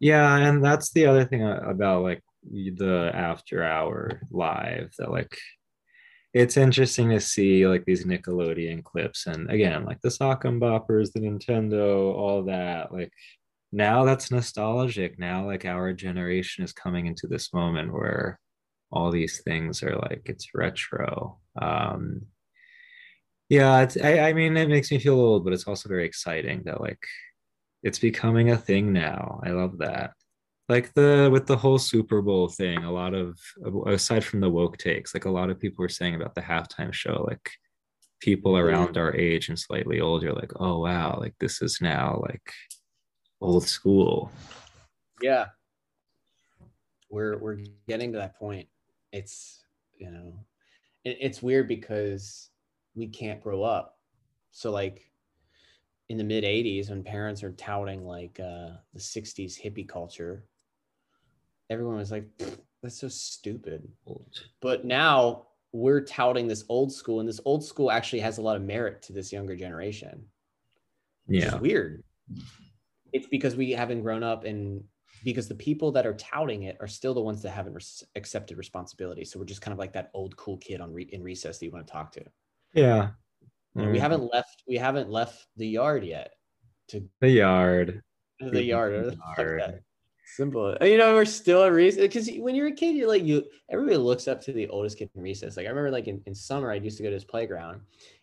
Yeah, and that's the other thing about like the after hour live that like it's interesting to see like these Nickelodeon clips and again like the sock and boppers, the Nintendo, all that. Like now that's nostalgic. Now like our generation is coming into this moment where all these things are like it's retro. Um yeah, it's I, I mean it makes me feel old, but it's also very exciting that like it's becoming a thing now. I love that like the with the whole Super Bowl thing, a lot of aside from the woke takes, like a lot of people were saying about the halftime show, like people around our age and slightly older, like, oh wow, like this is now like old school. Yeah. We're we're getting to that point. It's you know, it, it's weird because we can't grow up. So like in the mid 80s when parents are touting like uh, the 60s hippie culture everyone was like, that's so stupid. But now we're touting this old school, and this old school actually has a lot of merit to this younger generation. Yeah. weird. It's because we haven't grown up and because the people that are touting it are still the ones that haven't re- accepted responsibility. So we're just kind of like that old cool kid on re- in recess that you want to talk to. Yeah. Mm. We haven't left. We haven't left the yard yet. To the yard. The yard. The yard. Simple. You know, we're still a recess because when you're a kid, you're like you. Everybody looks up to the oldest kid in recess. Like I remember, like in, in summer, I used to go to this playground,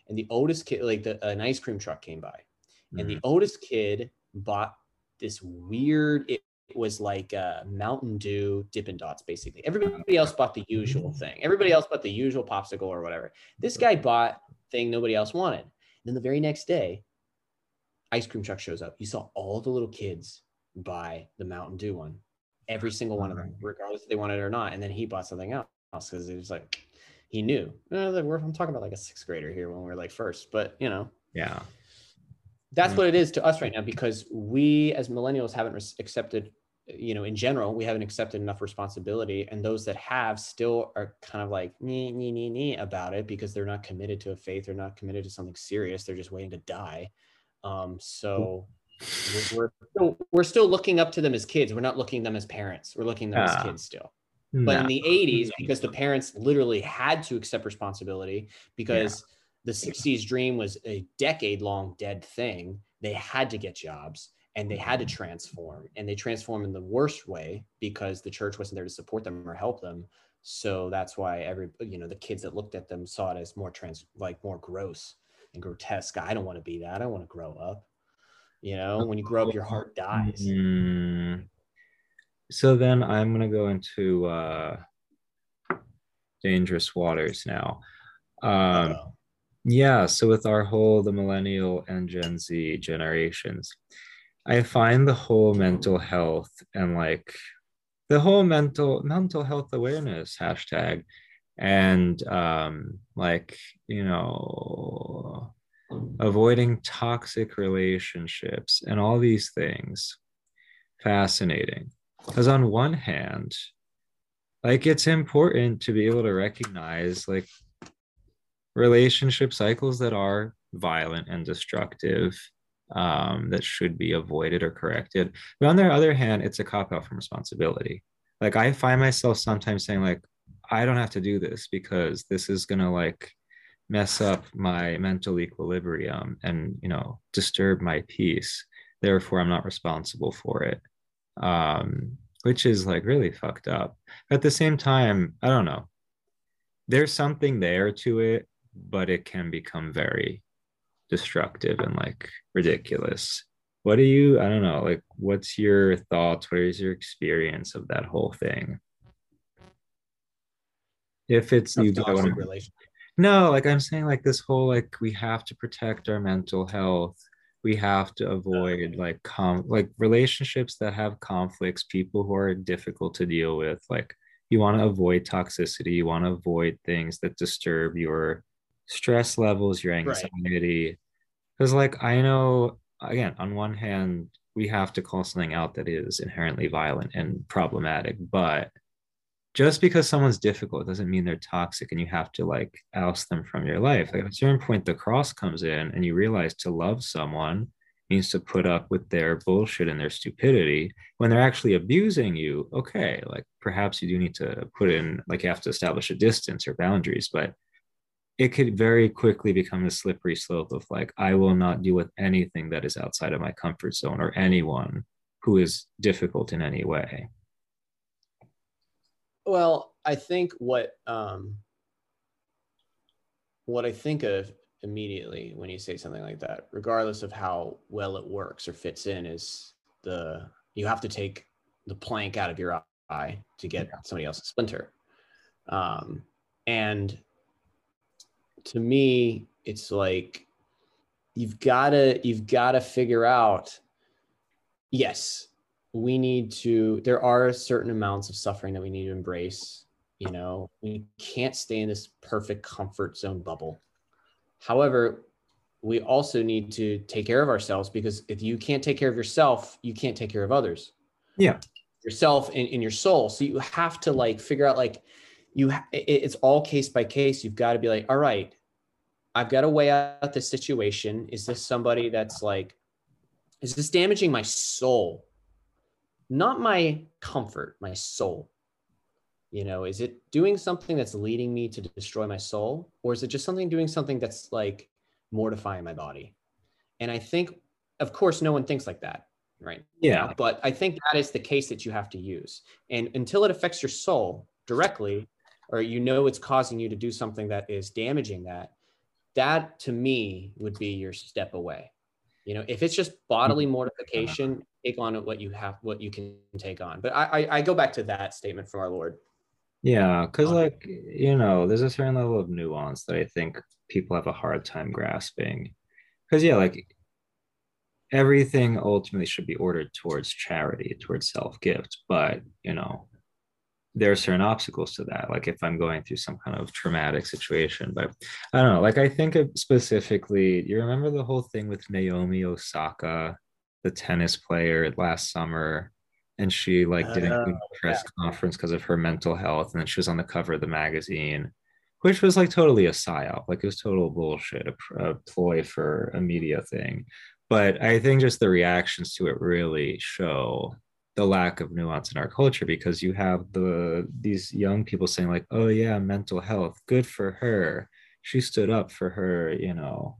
and the oldest kid, like the, an ice cream truck came by, mm-hmm. and the mm-hmm. oldest kid bought this weird. It, it was like uh, Mountain Dew Dippin' Dots, basically. Everybody else bought the usual thing. Everybody else bought the usual popsicle or whatever. This guy bought thing nobody else wanted. And then the very next day, ice cream truck shows up. You saw all the little kids buy the Mountain Dew one, every single one of them, regardless if they wanted it or not. And then he bought something else because it was like he knew. Uh, I'm talking about like a sixth grader here when we are like first, but you know, yeah, that's what it is to us right now because we as millennials haven't re- accepted you know in general we haven't accepted enough responsibility and those that have still are kind of like nee, nee, nee, nee about it because they're not committed to a faith they're not committed to something serious they're just waiting to die um, so we're still, we're still looking up to them as kids. We're not looking them as parents. We're looking them as kids still. But no. in the 80s, because the parents literally had to accept responsibility because yeah. the 60s dream was a decade long dead thing, they had to get jobs and they had to transform. And they transform in the worst way because the church wasn't there to support them or help them. So that's why every you know the kids that looked at them saw it as more trans like more gross and grotesque. I don't want to be that. I want to grow up. You know, when you grow up, your heart dies. Mm. So then I'm gonna go into uh, dangerous waters now. Um, yeah, so with our whole the millennial and Gen Z generations, I find the whole mental health and like the whole mental mental health awareness hashtag and um like you know avoiding toxic relationships, and all these things. Fascinating. Because on one hand, like it's important to be able to recognize like relationship cycles that are violent and destructive um, that should be avoided or corrected. But on the other hand, it's a cop out from responsibility. Like I find myself sometimes saying like, I don't have to do this because this is gonna like mess up my mental equilibrium and you know disturb my peace therefore i'm not responsible for it um which is like really fucked up at the same time i don't know there's something there to it but it can become very destructive and like ridiculous. What do you i don't know like what's your thoughts? What is your experience of that whole thing? If it's you do want to no, like I'm saying, like this whole like we have to protect our mental health. We have to avoid like com like relationships that have conflicts, people who are difficult to deal with. Like you want to avoid toxicity, you want to avoid things that disturb your stress levels, your anxiety. Because right. like I know again, on one hand, we have to call something out that is inherently violent and problematic, but just because someone's difficult doesn't mean they're toxic and you have to like oust them from your life. Like at a certain point, the cross comes in and you realize to love someone, means to put up with their bullshit and their stupidity when they're actually abusing you okay like perhaps you do need to put in like you have to establish a distance or boundaries but it could very quickly become a slippery slope of like i will not deal with anything that is outside of my comfort zone or anyone who is difficult in any way well i think what um what i think of immediately when you say something like that, regardless of how well it works or fits in, is the you have to take the plank out of your eye to get yeah. somebody else's splinter. Um, and to me, it's like you've gotta you've gotta figure out. Yes, we need to. There are certain amounts of suffering that we need to embrace. You know, we can't stay in this perfect comfort zone bubble However, we also need to take care of ourselves because if you can't take care of yourself, you can't take care of others. Yeah. Yourself and in, in your soul. So you have to like figure out like you it's all case by case. You've got to be like, all right, I've got to weigh out the situation. Is this somebody that's like, is this damaging my soul? Not my comfort, my soul you know is it doing something that's leading me to destroy my soul or is it just something doing something that's like mortifying my body and i think of course no one thinks like that right yeah but i think that is the case that you have to use and until it affects your soul directly or you know it's causing you to do something that is damaging that that to me would be your step away you know if it's just bodily mm-hmm. mortification take on what you have what you can take on but I, I, I go back to that statement from our lord yeah, because like you know, there's a certain level of nuance that I think people have a hard time grasping. Because yeah, like everything ultimately should be ordered towards charity, towards self-gift. But you know, there are certain obstacles to that. Like if I'm going through some kind of traumatic situation, but I don't know. Like I think specifically, you remember the whole thing with Naomi Osaka, the tennis player last summer and she like didn't uh, press yeah. conference because of her mental health and then she was on the cover of the magazine which was like totally a psyop like it was total bullshit a, a ploy for a media thing but i think just the reactions to it really show the lack of nuance in our culture because you have the these young people saying like oh yeah mental health good for her. She stood up for her you know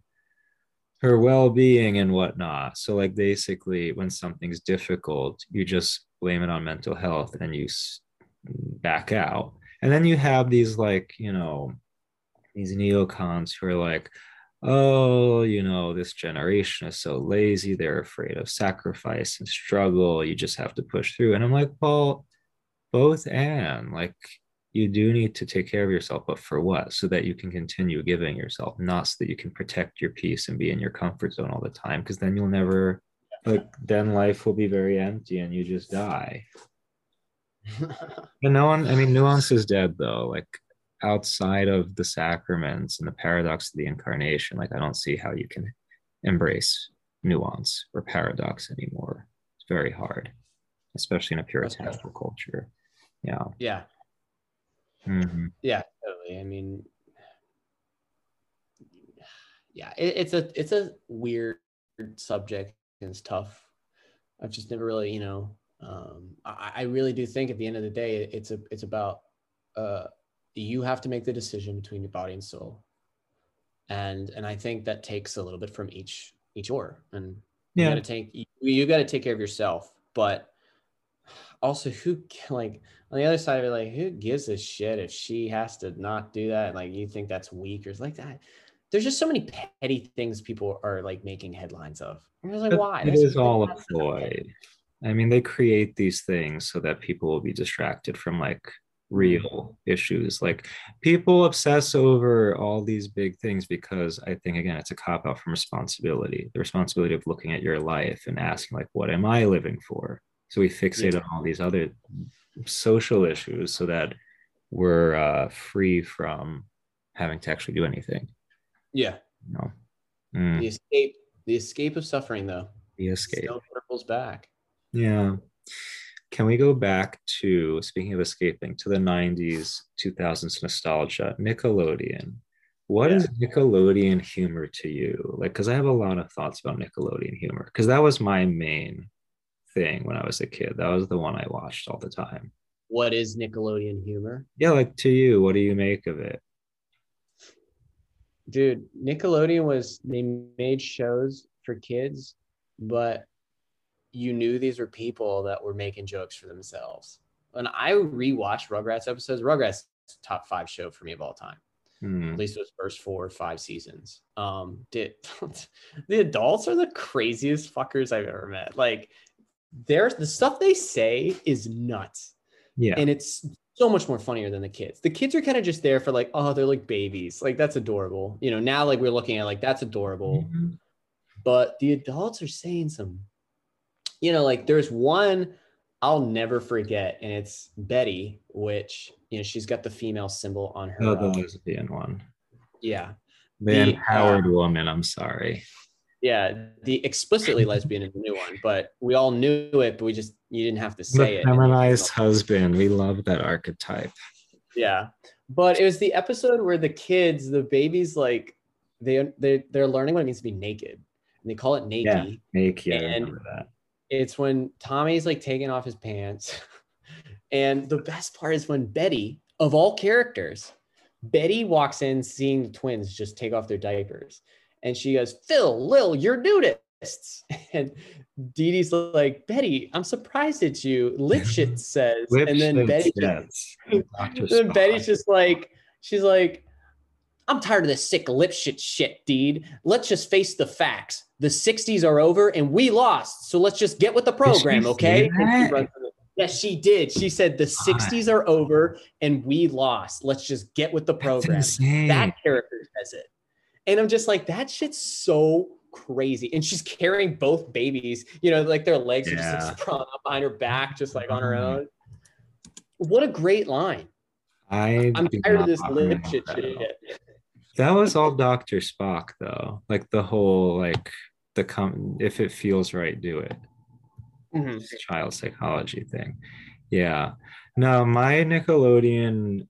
her well-being and whatnot. So like basically when something's difficult you just blame it on mental health and you back out. And then you have these like you know these neocons who are like oh you know this generation is so lazy they're afraid of sacrifice and struggle you just have to push through and i'm like well both and like you do need to take care of yourself but for what so that you can continue giving yourself not so that you can protect your peace and be in your comfort zone all the time because then you'll never like then life will be very empty and you just die. and no one, I mean, nuance is dead though. Like outside of the sacraments and the paradox of the incarnation, like I don't see how you can embrace nuance or paradox anymore. It's very hard, especially in a puritanical culture. Yeah. Yeah. Mm-hmm. Yeah, totally. I mean, yeah, it, it's a it's a weird subject and it's tough. I've just never really, you know, um, I, I, really do think at the end of the day, it's a, it's about, uh, you have to make the decision between your body and soul. And, and I think that takes a little bit from each, each or, and yeah. you yeah. gotta take, you, you gotta take care of yourself, but also who like on the other side of it, like who gives a shit if she has to not do that? Like you think that's weak or it's like that there's just so many petty things people are like making headlines of. I'm just like, but why? It That's is all a ploy. I mean, they create these things so that people will be distracted from like real issues. Like people obsess over all these big things because I think again it's a cop out from responsibility. The responsibility of looking at your life and asking like, what am I living for? So we fixate yeah. on all these other social issues so that we're uh, free from having to actually do anything. Yeah. No. Mm. The escape, the escape of suffering, though. The escape. Still circles back. Yeah. Can we go back to speaking of escaping to the 90s, 2000s nostalgia? Nickelodeon. What Yeah. is Nickelodeon humor to you? Like, because I have a lot of thoughts about Nickelodeon humor, because that was my main thing when I was a kid. That was the one I watched all the time. What is Nickelodeon humor? Yeah, like to you, what do you make of it? Dude, Nickelodeon was they made shows for kids, but you knew these were people that were making jokes for themselves. When I rewatched Rugrats episodes, Rugrats top five show for me of all time. Hmm. At least those first four or five seasons. Um, did the adults are the craziest fuckers I've ever met. Like, there's the stuff they say is nuts Yeah. and it's so much more funnier than the kids. The kids are kind of just there for like, oh, they're like babies. Like that's adorable. You know, now like we're looking at like that's adorable. Mhm. But the adults are saying some, you know, like there's one I'll never forget, and it's Betty, which you know she's got the female symbol on her. Oh, the lesbian one. yeah, The, The, uh, empowered woman. I'm sorry. yeah, the explicitly lesbian is the new one, but we all knew it, but we just you didn't have to say The it. feminized husband. We love that archetype. Yeah. But it was the episode where the kids, the babies, like they they they're learning what it means to be naked. And they call it naked. Yeah, I And- remember that. It's when Tommy's like taking off his pants. and the best part is when Betty, of all characters, Betty walks in seeing the twins just take off their diapers. And she goes, Phil, Lil, you're nudists. And Dee Dee's like, Betty, I'm surprised at you. Lipschitz says. and then Betty. Then Betty's just like, she's like, I'm tired of this sick Lipschitz shit, dude. Let's just face the facts. The 60s are over and we lost. So let's just get with the program, okay? say And she that? runs to the- Yes, she did. She said the 60s are over and we lost. Let's just get with the program. That character says it. And I'm just like, that shit's so crazy. And she's carrying both babies, you know, like their legs are just Yeah. like sprawling up behind her back, just like on her Mhm. own. What a great line. I I'm tired of this lip shit that at all. shit. That was all Dr. Spock though. Like the whole like the com if it feels right, do it. Mhm. child psychology thing. Yeah. No, my Nickelodeon,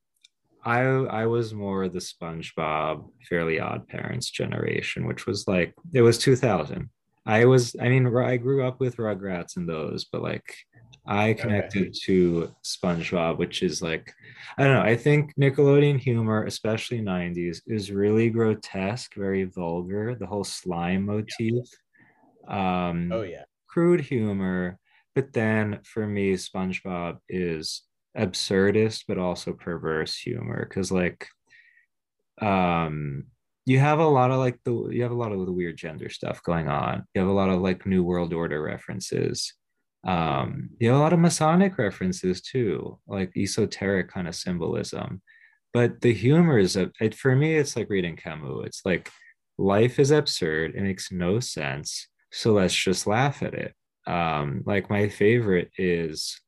I I was more the SpongeBob, Fairly Odd Parents generation, which was like it was 2000. I was, I mean, I grew up with Rugrats and those, but like I connected to SpongeBob, which is like, I don't know. I think Nickelodeon humor, especially 90s, is really grotesque, very vulgar. The whole slime motif. Um, Oh yeah. crude humor, but then for me, SpongeBob is absurdist but also perverse humor because like um you have a lot of like the you have a lot of the weird gender stuff going on you have a lot of like new world order references um you know a lot of masonic references too like esoteric kind of symbolism. But the humor is a, it, for me it's like reading camus. It's like life is absurd. It makes no sense. So let's just laugh at it. Um like my favorite is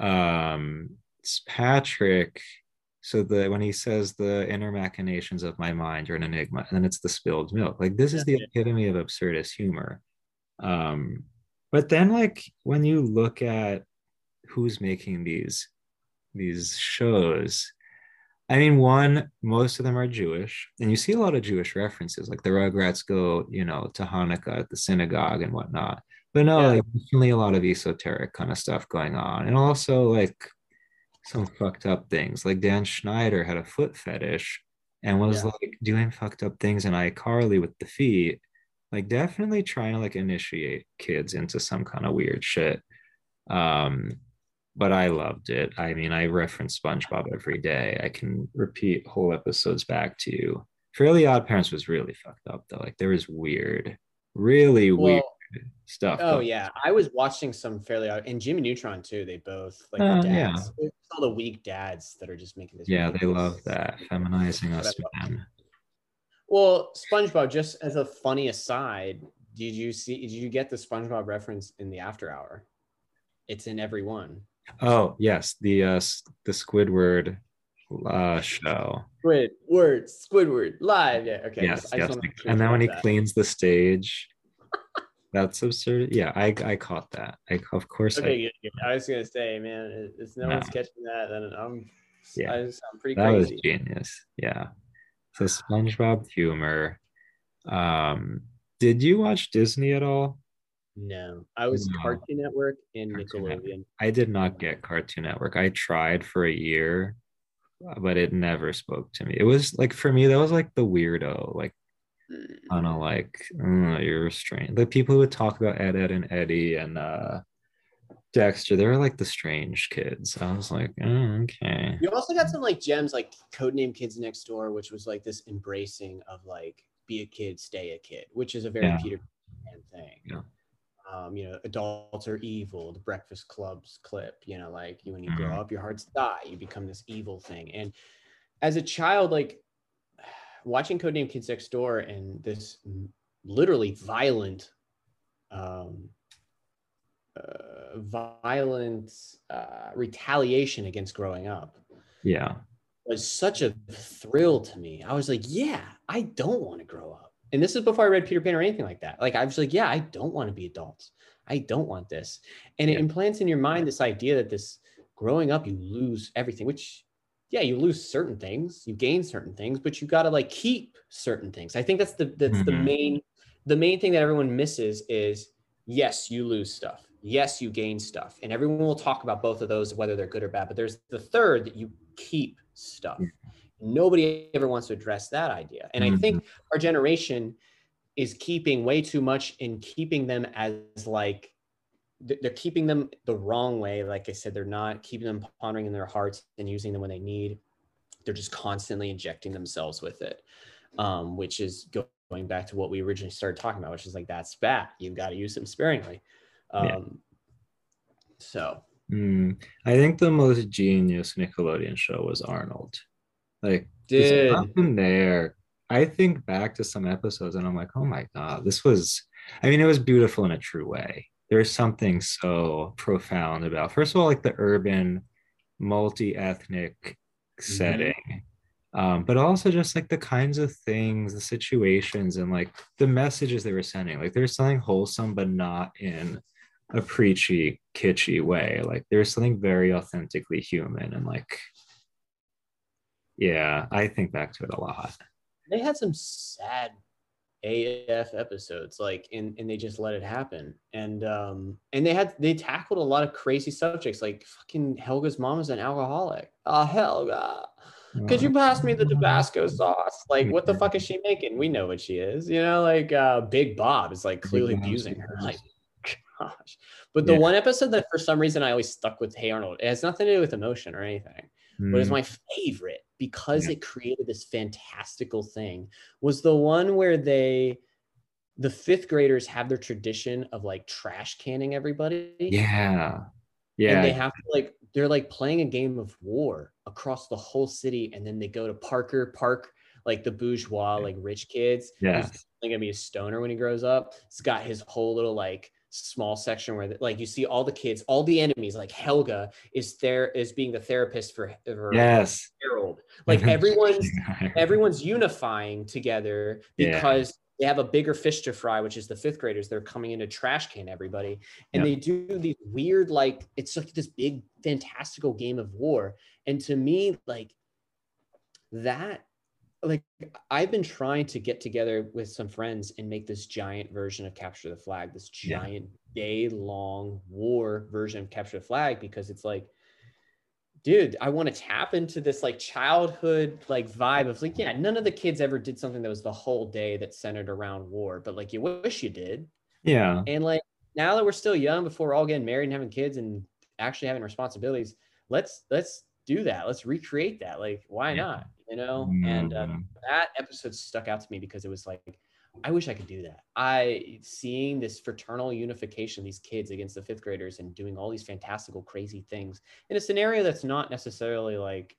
um it's patrick. So the when he says the inner machinations of my mind are an enigma and then it's the spilled milk. Like this is the epitome of absurdist humor. Um but then like when you look at who's making these these shows I mean, one, most of them are Jewish, and you see a lot of Jewish references, like the Rugrats go, you know, to Hanukkah at the synagogue and whatnot. But no, Yeah. like definitely a lot of esoteric kind of stuff going on, and also like some fucked up things. Like Dan Schneider had a foot fetish and was Yeah. like doing fucked up things in iCarly with the feet, like definitely trying to like initiate kids into some kind of weird shit. Um, but I loved it. I mean, I reference SpongeBob every day. I can repeat whole episodes back to you. Fairly Odd Parents was really fucked up though. Like there was weird, really weird Well, stuff. oh yeah, I was watching some fairly odd and Jimmy Neutron too. They both like the Oh, yeah. dads. It's all the weak dads that are just making this. Yeah, they love that feminizing us men. Well, SpongeBob. Just as a funny aside, did you see? Did you get the SpongeBob reference in the After Hour? It's in every one. Oh yes, the uh the Squidward uh show. Squid word, Squidward live. Yeah. Okay. yes, I yes. wanna make sure And then when he that. cleans the stage, that's absurd. Yeah, I I caught that. I of course I Okay, good. I was gonna say, man, if- no, No. one's catching that, then I'm, Yeah. I sound pretty that was crazy. genius. Yeah. So SpongeBob humor. Um, did you watch Disney at all? No, I was No. Cartoon Network and Cartoon Network. Nickelodeon. I did not get Cartoon Network. I tried for a year, but it never spoke to me. It was like for me, that was like the weirdo, like kind of like "Oh, you're strange. The people who would talk about Ed, Edd, and Eddy and uh Dexter, they were like the strange kids. I was like, oh, okay. You also got some like gems like Codename Kids Next Door, which was like this embracing of like be a kid, stay a kid, which is a very Yeah. Peter Pan thing. Yeah. Um, you know, adults are evil, the Breakfast Club's clip, you know, like you when you grow Mhm. up, your hearts die, you become this evil thing. And as a child, like watching Codename Kids Next Door and this literally violent um uh, violent uh, retaliation against growing up Yeah. was such a thrill to me. I was like, yeah, I don't want to grow up. And this is before I read Peter Pan or anything like that. Like I was like, yeah, I don't want to be adults. I don't want this. And it implants in your mind this idea that this growing up, you lose everything, which yeah, you lose certain things, you gain certain things, but you got to like keep certain things. I think that's the that's the Mhm. main the main thing that everyone misses is yes, you lose stuff. Yes, you gain stuff. And everyone will talk about both of those, whether they're good or bad. But there's the third that you keep stuff. Nobody ever wants to address that idea. And I think our generation is keeping way too much in keeping them as like they're keeping them the wrong way. Like I said, they're not keeping them pondering in their hearts and using them when they need. They're just constantly injecting themselves with it, um, which is going back to what we originally started talking about, which is like that's bad. You've got to use them sparingly. Um, Yeah. So Mm, I think the most genius Nickelodeon show was Arnold. Like, did there. I think back to some episodes and I'm like, oh my God, this was, I mean, it was beautiful in a true way. There's something so profound about, first of all, like the urban, multi ethnic setting, um, but also just like the kinds of things, the situations, and like the messages they were sending. Like, there's something wholesome, but not in a preachy, kitschy way. Like, there's something very authentically human and like, yeah, I think back to it a lot. they had some sad AF episodes, like and and they just let it happen. And um and they had they tackled a lot of crazy subjects, like fucking Helga's mom is an alcoholic. Oh Helga, could you pass me the Tabasco sauce? Like, what the fuck is she making? We know what she is, you know. Like uh Big Bob is like clearly abusing her. Like, gosh. But the Yeah. one episode that for some reason I always stuck with Hey Arnold, it has nothing to do with emotion or anything but it's Mm, my favorite because Yeah. it created this fantastical thing was the one where they the fifth graders have their tradition of like trash canning everybody yeah, and yeah, they have to like they're like playing a game of war across the whole city and then they go to parker park like the bourgeois like rich kids Yeah. who's gonna be a stoner when he grows up it's got his whole little like small section where like you see all the kids all the enemies like helga is there is being the therapist for, for yes. Harold. Like everyone's everyone's unifying together Yeah. because they have a bigger fish to fry, which is the fifth graders. They're coming in to trash can everybody, and Yeah. they do these weird, like it's like this big fantastical game of war. And to me, like that, like I've been trying to get together with some friends and make this giant version of Capture the Flag, this Yeah. giant day long war version of Capture the Flag, because it's like dude, I want to tap into this like childhood like vibe of like, yeah, none of the kids ever did something that was the whole day that centered around war, but like you wish you did. yeah, And like now that we're still young, before we're all getting married and having kids and actually having responsibilities, let's let's do that. Let's recreate that. Like, why Yeah. not? You know? And uh, Mhm. that episode stuck out to me because it was like I wish I could do that. I seeing this fraternal unification, of these kids against the fifth graders and doing all these fantastical, crazy things in a scenario that's not necessarily like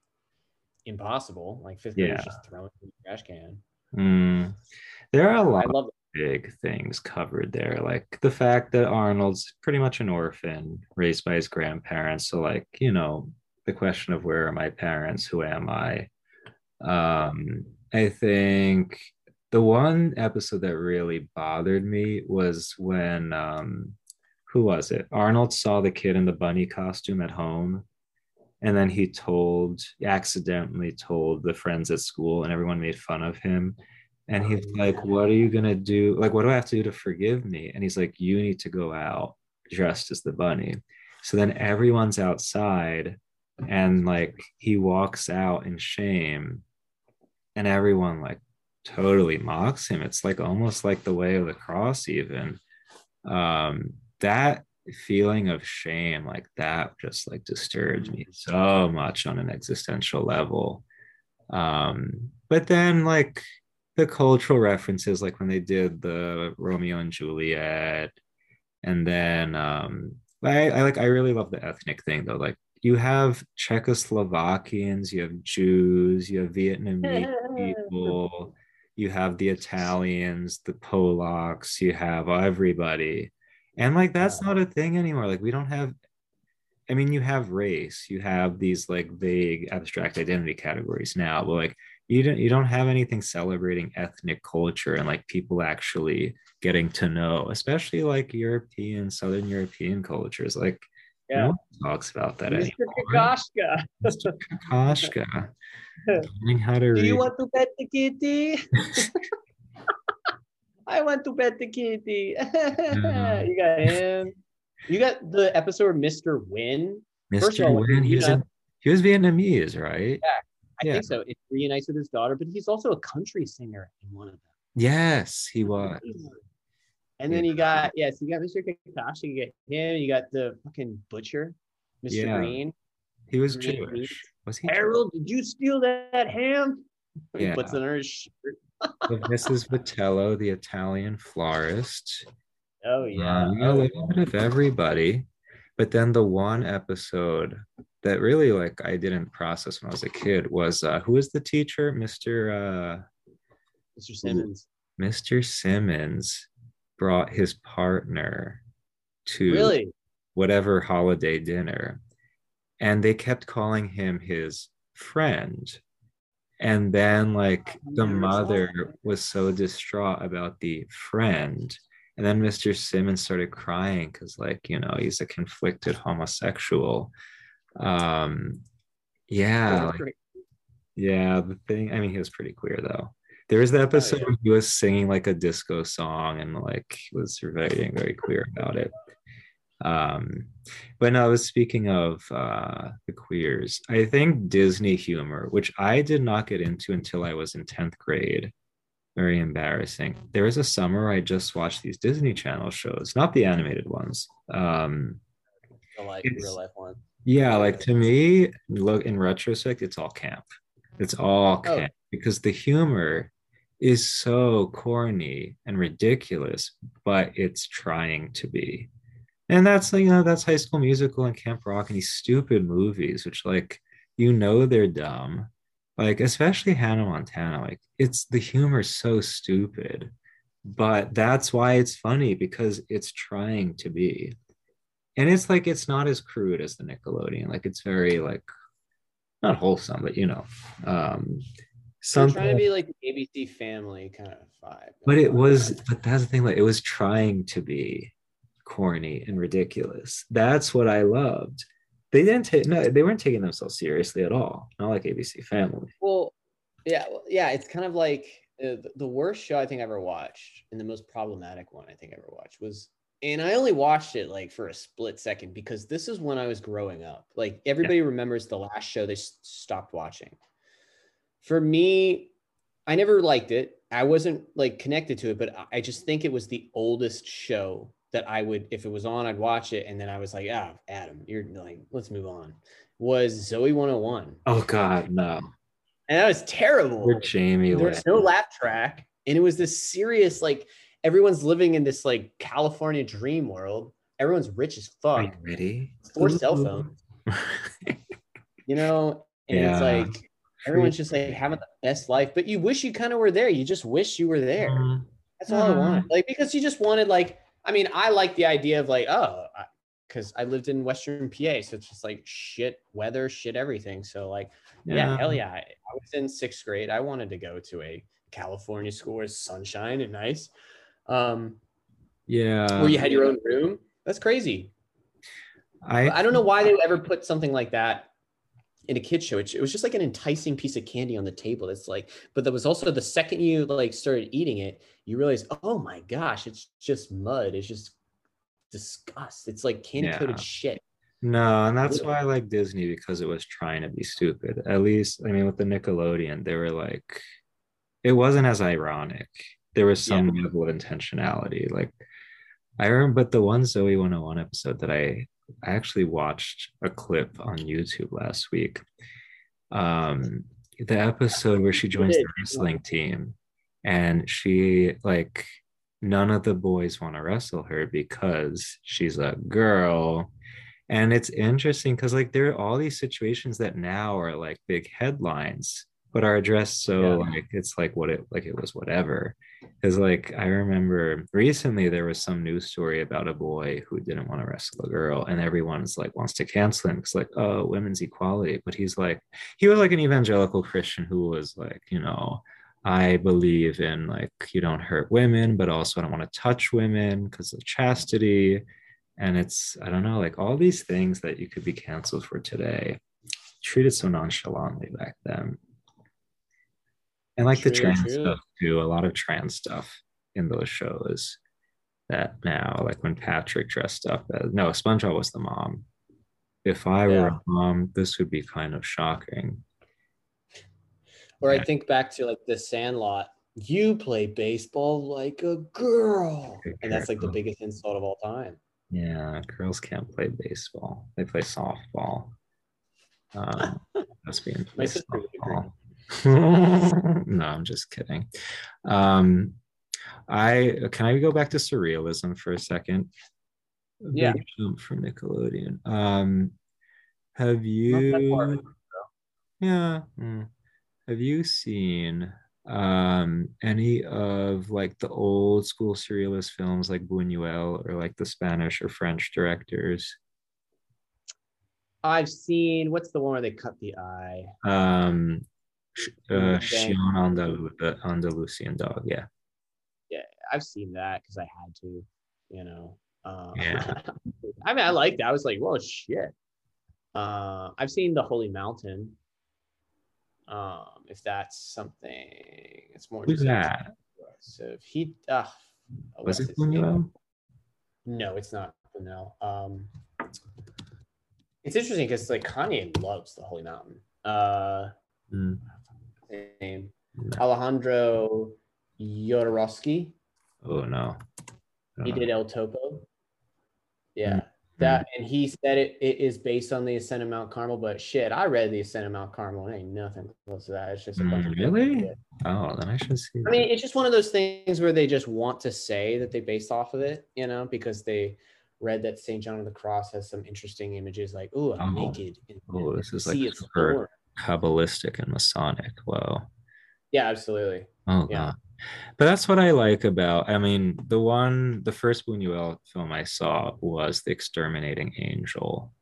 impossible. Like fifth graders just throwing in the trash can. Mm. there are a lot of love big things covered there, like the fact that Arnold's pretty much an orphan, raised by his grandparents. So, like, you know, the question of where are my parents? Who am I? Um, I think the one episode that really bothered me was when um who was it? Arnold saw the kid in the bunny costume at home and then he told accidentally told the friends at school and everyone made fun of him and he's like what are you going to do like what do i have to do to forgive me and he's like you need to go out dressed as the bunny so then everyone's outside and like he walks out in shame and everyone like totally mocks him. It's like almost like the way of the cross even. Um that feeling of shame like that just like disturbs me so much on an existential level. Um but then like the cultural references like when they did the romeo and juliet and then um I, I like i really love the ethnic thing though like you have czechoslovakians you have jews you have vietnamese people you have the italians the polacks you have everybody. And like that's not a thing anymore. Like we don't have i mean you have race you have these like vague abstract identity categories now but like you don't you don't have anything celebrating ethnic culture and like people actually getting to know especially like european southern european cultures. Like yeah. no talks about that Mr. anymore Kokoshka. Mr. Kokoshka. learning how to do read. you want to pet the kitty I want to pet the kitty. Mm-hmm. you got him. You got the episode Mr. Hyunh. Mr. All, Hyunh, he was, in, he was Vietnamese, right? Yeah, I yeah. think so. It reunites with his daughter, but he's also a country singer in one of them. Yes, he was. And then you got yes, you got Mr. Kakashi, you get him, you got the fucking butcher, Mr. Yeah. Green. He was Jewish. Was he? Harold, Jewish? did you steal that, ham? He puts it on his shirt so Mrs. Vitello, the Italian florist. Oh yeah, um, a little bit of everybody. But then the one episode that really like I didn't process when I was a kid was uh, who was the teacher, Mr. Uh, Mr. Simmons. Mr. Simmons brought his partner to really? whatever holiday dinner, and they kept calling him his friend. And then like the mother was so distraught about the friend. And then mr simmons started crying because like you know he's a conflicted homosexual. Um yeah like, yeah the thing i mean he was pretty queer though there was the episode oh, yeah. where he was singing like a disco song and like was very very queer about it um, but I was speaking of uh, the queers. I think Disney humor, which I did not get into until I was in 10th grade, very embarrassing. There was a summer I just watched these Disney Channel shows, not the animated ones. Um, life, real life one. Yeah, like to me, look in retrospect, it's all camp. It's all oh. camp oh. because the humor is so corny and ridiculous, but it's trying to be. And that's you know that's high school musical and camp rock and these stupid movies which like you know they're dumb. Like especially hannah montana like it's the humor so stupid but that's why it's funny because it's trying to be. And it's like it's not as crude as the nickelodeon. Like it's very like not wholesome but you know um something trying to be like abc family kind of vibe but it was but that's the thing like it was trying to be corny and ridiculous. That's what I loved. They didn't take no, they weren't taking themselves seriously at all. Not like ABC Family. Well, yeah, well, yeah. It's kind of like uh, the worst show I think I ever watched, and the most problematic one I think I ever watched was. And I only watched it like for a split second because this is when I was growing up. Like everybody yeah. remembers the last show they stopped watching. For me, I never liked it. I wasn't like connected to it, but I just think it was the oldest show that I would, if it was on, I'd watch it. And then I was like, ah, Adam, you're like, let's move on. Was Zoey 101. Oh, God, no. And that was terrible. You're Jamie. There was no laugh track. And it was this serious, like, everyone's living in this like California dream world. Everyone's rich as fuck. Ready? Four cell phones. you know, and yeah. it's like everyone's just like having the best life, but you wish you kind of were there. You just wish you were there. Uh, That's all uh, I wanted. Like because you just wanted like I mean, I like the idea of like, oh, because I lived in Western PA, so it's just like shit weather, shit everything. So like, yeah, yeah hell yeah. I, I was in sixth grade. I wanted to go to a California school where sunshine and nice. Um, yeah, where you had your own room. That's crazy. I I don't know why they would ever put something like that in a kid show. It, it was just like an enticing piece of candy on the table. It's like, but there was also the second you like started eating it, you realize, oh my gosh, it's just mud. It's just disgust. It's like candy coated Yeah. shit. No, and that's why I like Disney because it was trying to be stupid. At least, I mean, with the Nickelodeon, they were like, it wasn't as ironic. There was some level of intentionality. Like, I remember, but the one Zoey 101 episode that I I actually watched a clip on YouTube last week. Um, the episode where she joins the wrestling team, and she like none of the boys want to wrestle her because she's a girl. And it's interesting because like there are all these situations that now are like big headlines, but are addressed so Yeah. like it's like what it like it was whatever. Because like I remember recently there was some news story about a boy who didn't want to wrestle a girl, and everyone's like wants to cancel him because like oh women's equality, but he's like he was like an evangelical Christian who was like you know I believe in like you don't hurt women, but also I don't want to touch women because of chastity. And it's, I don't know, like all these things that you could be canceled for today, treated so nonchalantly back then. And like the trans true. stuff too, a lot of trans stuff in those shows that now, like when Patrick dressed up as, no, SpongeBob was the mom. If I were a mom, this would be kind of shocking. Or Yeah. I think back to like the Sandlot. You play baseball like a girl, and that's like the biggest insult of all time. Yeah, girls can't play baseball. They play softball. Um, that's being My sister softball. no, I'm just kidding. Um, I can I go back to surrealism for a second? Yeah. jump from Nickelodeon. Um, have you? Yeah. mm. Have you seen um any of like the old school surrealist films like Buñuel or like the Spanish or French directors? I've seen what's the one where they cut the eye? Um uh Andalu- the Andalusian dog, yeah. Yeah, I've seen that because I had to, you know. Uh, Yeah. I mean, I liked it. I was like, "Whoa, shit!" Uh, I've seen the Holy Mountain. Um, if that's something, it's more. Who's that? So if he, uh, Was it? Buñuel? No, it's not Buñuel. Um, it's interesting because like Kanye loves the Holy Mountain. Uh, Mm, name. Alejandro Jodorowsky. Oh no. He Uh, did El Topo. Yeah. Mm. That and he said it, it is based on the Ascent of Mount Carmel, but shit, I read the Ascent of Mount Carmel and ain't nothing close to that. It's just a bunch Mm, of really? Oh, then I should see. I mean, it's just one of those things where they just want to say that they based off of it, you know, because they read that St. John of the Cross has some interesting images like, ooh, I'm Oh. naked. Oh, this is like of super storm." Kabbalistic and Masonic. Whoa. Yeah, absolutely. Oh Yeah. god. But that's what I like about I mean, the one the first Buñuel film I saw was The Exterminating Angel,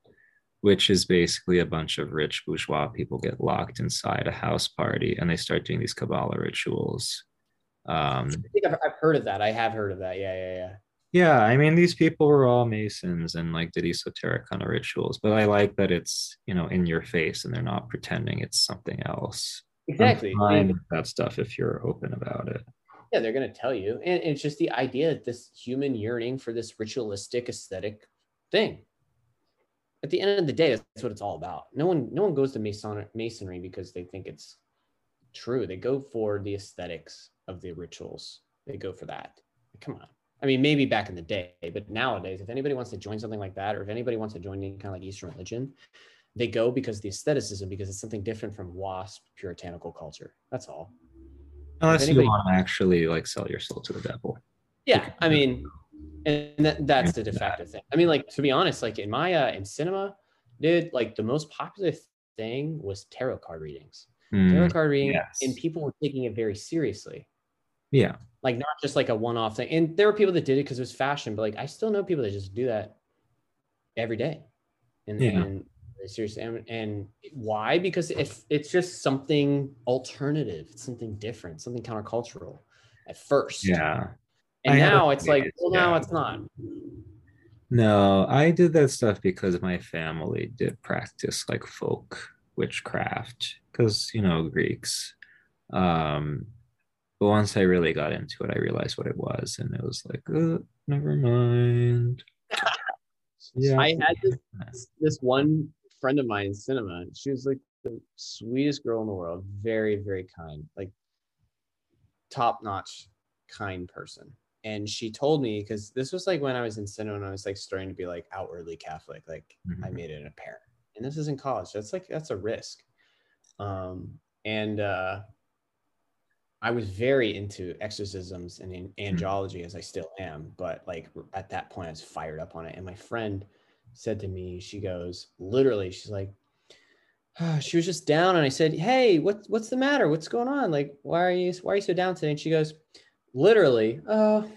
which is basically a bunch of rich bourgeois people get locked inside a house party and they start doing these Kabbalah rituals. Um I think I've, I've heard of that. I have heard of that. Yeah, yeah, yeah. Yeah, I mean these people were all Masons and like did esoteric kind of rituals, but I like that it's, you know, in your face and they're not pretending it's something else. Exactly. fine And- with that stuff if you're open about it. yeah they're going to tell you and it's just the idea that this human yearning for this ritualistic aesthetic thing at the end of the day that's what it's all about no one no one goes to mason masonry because they think it's true they go for the aesthetics of the rituals they go for that come on i mean maybe back in the day but nowadays if anybody wants to join something like that or if anybody wants to join any kind of like eastern religion they go because the aestheticism because it's something different from wasp puritanical culture that's all Unless anybody- you want to actually like sell your soul to the devil. Yeah, I mean, and that, that's the de facto thing. I mean, like to be honest, like in my uh, in cinema, dude, like the most popular thing was tarot card readings. Tarot Mm, card reading, yes. and people were taking it very seriously. Yeah. Like not just like a one-off thing. And there were people that did it because it was fashion, but like I still know people that just do that every day. And, Yeah. and seriously. And, and why? Because if it's just something alternative, it's something different, something countercultural at first. Yeah. And I now it's like, phase, well, now yeah. it's not. No, I did that stuff because my family did practice like folk witchcraft because you know Greeks. Um, but once I really got into it, I realized what it was, and it was like, oh, never mind. Yeah, I had this this one friend of mine in cinema. She was like the sweetest girl in the world, very very kind, like top notch kind person. And she told me because this was like when I was in cinema and I was like starting to be like outwardly Catholic, like mm-hmm. I made it apparent. And this is in college. That's like that's a risk. Um, and uh, I was very into exorcisms and in hmm. angelology as I still am, but like at that point I was fired up on it. And my friend said to me, she goes, literally, she's like, oh, she was just down, and I said, "Hey, what's what's the matter? What's going on? Like, why are you why are you so down today?" And she goes, literally, "Oh,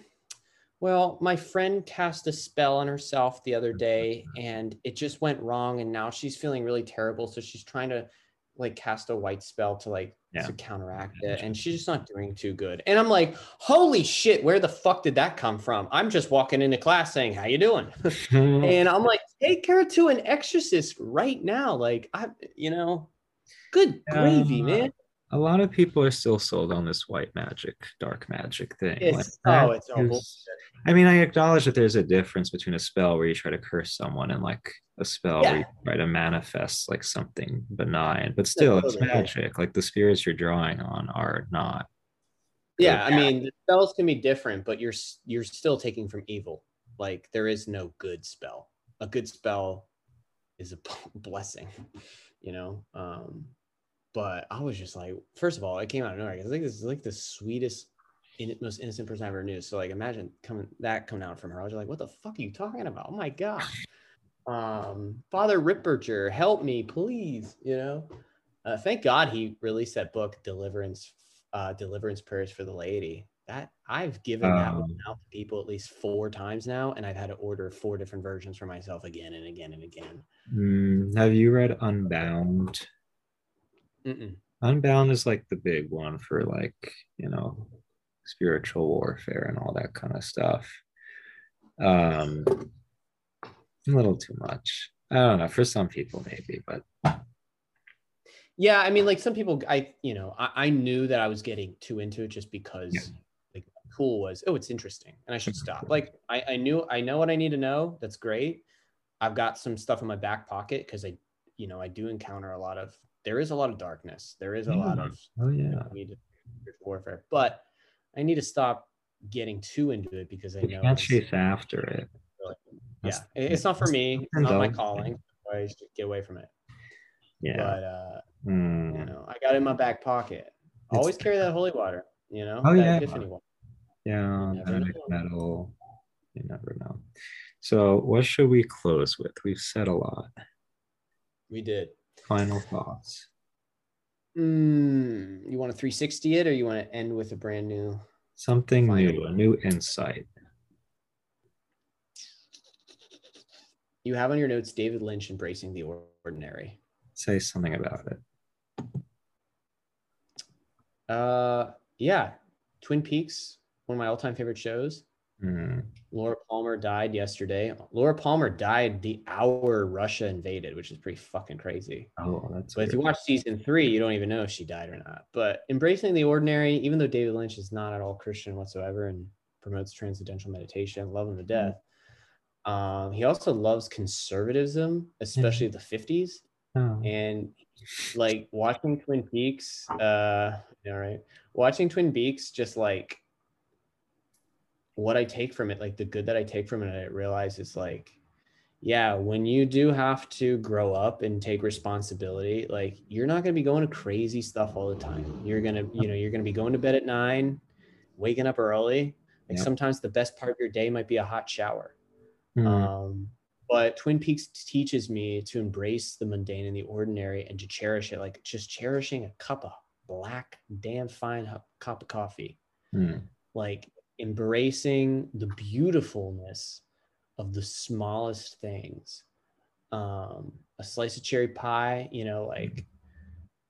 well, my friend cast a spell on herself the other day, and it just went wrong, and now she's feeling really terrible. So she's trying to like cast a white spell to like yeah. to counteract it and she's just not doing too good. And i'm like holy shit where the fuck did that come from? I'm just walking into class saying how you doing? And i'm like take her to an exorcist right now like i you know good gravy man a lot of people are still sold on this white magic dark magic thing it's, like, oh it's is, i mean i acknowledge that there's a difference between a spell where you try to curse someone and like a spell yeah. where you try to manifest like something benign, but still it's magic. Like the spirits you're drawing on are not. Yeah, I mean the spells can be different, but you're you're still taking from evil. Like there is no good spell. A good spell is a blessing, you know. Um, but I was just like, first of all, it came out of nowhere. I like, this is like the sweetest, most innocent person I ever knew. So like, imagine coming that coming out from her. I was like, what the fuck are you talking about? Oh my god um, Father Ripperger, help me, please. You know, uh, thank God he released that book, Deliverance, uh, Deliverance Prayers for the Laity. That I've given um, that one out to people at least four times now, and I've had to order four different versions for myself again and again and again. Mm, have you read Unbound? Mm-mm. Unbound is like the big one for like you know spiritual warfare and all that kind of stuff. Um, a little too much. I don't know. For some people, maybe, but yeah, I mean, like some people, I you know, I, I knew that I was getting too into it just because yeah. like cool was oh, it's interesting, and I should stop. Like I, I knew I know what I need to know. That's great. I've got some stuff in my back pocket because I, you know, I do encounter a lot of. There is a lot of darkness. There is a yeah. lot of oh yeah you know, warfare, but I need to stop getting too into it because I know you can't chase after it yeah, it's not for me. It's not my calling. I should get away from it. Yeah. But uh, mm. you know, I got it in my back pocket. Always carry that holy water. You know. Oh yeah. Yeah, magic metal. You never know. So, what should we close with? We've said a lot. We did. Final thoughts. Mm, you want to 360 it, or you want to end with a brand new? Something new, a new insight. You have on your notes David Lynch embracing the ordinary. Say something about it. Uh, yeah, Twin Peaks, one of my all-time favorite shows. Mm. Laura Palmer died yesterday. Laura Palmer died the hour Russia invaded, which is pretty fucking crazy. Oh, that's. But weird. if you watch season three, you don't even know if she died or not. But embracing the ordinary, even though David Lynch is not at all Christian whatsoever and promotes transcendental meditation, love him to death. Um, he also loves conservatism, especially the 50s. Oh. And like watching Twin Peaks, uh, yeah, right. Watching Twin Peaks, just like what I take from it, like the good that I take from it, I realize is like, yeah, when you do have to grow up and take responsibility, like you're not going to be going to crazy stuff all the time. You're going to, you know, you're going to be going to bed at nine, waking up early. Like yep. sometimes the best part of your day might be a hot shower. Mm. Um, but Twin Peaks teaches me to embrace the mundane and the ordinary and to cherish it, like just cherishing a cup of black, damn fine cup of coffee. Mm. Like embracing the beautifulness of the smallest things. Um, a slice of cherry pie, you know, like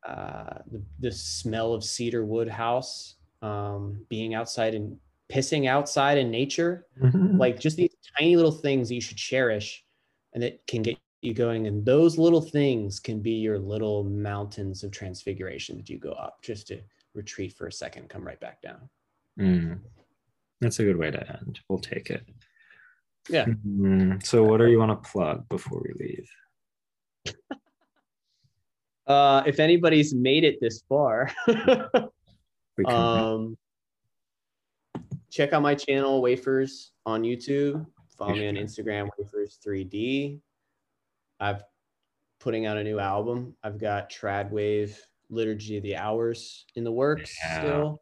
uh, the, the smell of cedar wood house, um, being outside and pissing outside in nature, mm-hmm. like just these tiny little things that you should cherish and that can get you going and those little things can be your little mountains of transfiguration that you go up just to retreat for a second come right back down Mm. That's a good way to end. We'll take it. yeah Mm, So, what do you want to plug before we leave? uh if anybody's made it this far um check out my channel wafers on youtube follow me on instagram wafers 3d i've putting out a new album i've got trad wave liturgy of the hours in the works Yeah. still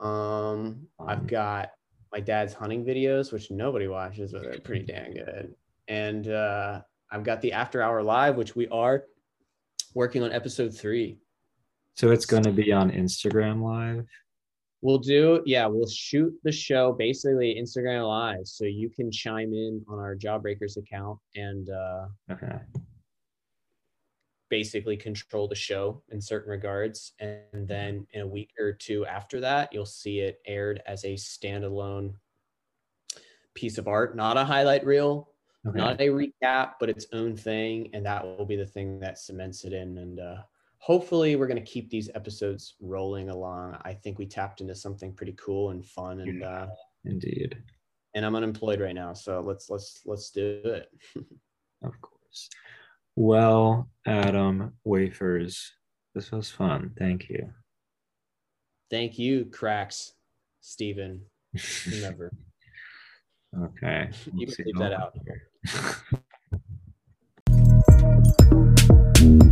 um i've got my dad's hunting videos which nobody watches but they're pretty damn good and uh i've got the after hour live which we are working on episode three so it's going to be on Instagram Live. We'll do, yeah, we'll shoot the show basically Instagram live. So you can chime in on our Jawbreakers account and uh, Okay. Basically control the show in certain regards. And then in a week or two after that, you'll see it aired as a standalone piece of art, not a highlight reel, Okay. not a recap, but its own thing. And that will be the thing that cements it in. And uh, hopefully, we're going to keep these episodes rolling along. I think we tapped into something pretty cool and fun. And, uh, Indeed. and I'm unemployed right now. So let's, let's, let's do it. Of course. Well, Adam, wafers. This was fun. Thank you. Thank you, cracks, Stephen. Never. okay. You We'll can see leave that oh, out. later.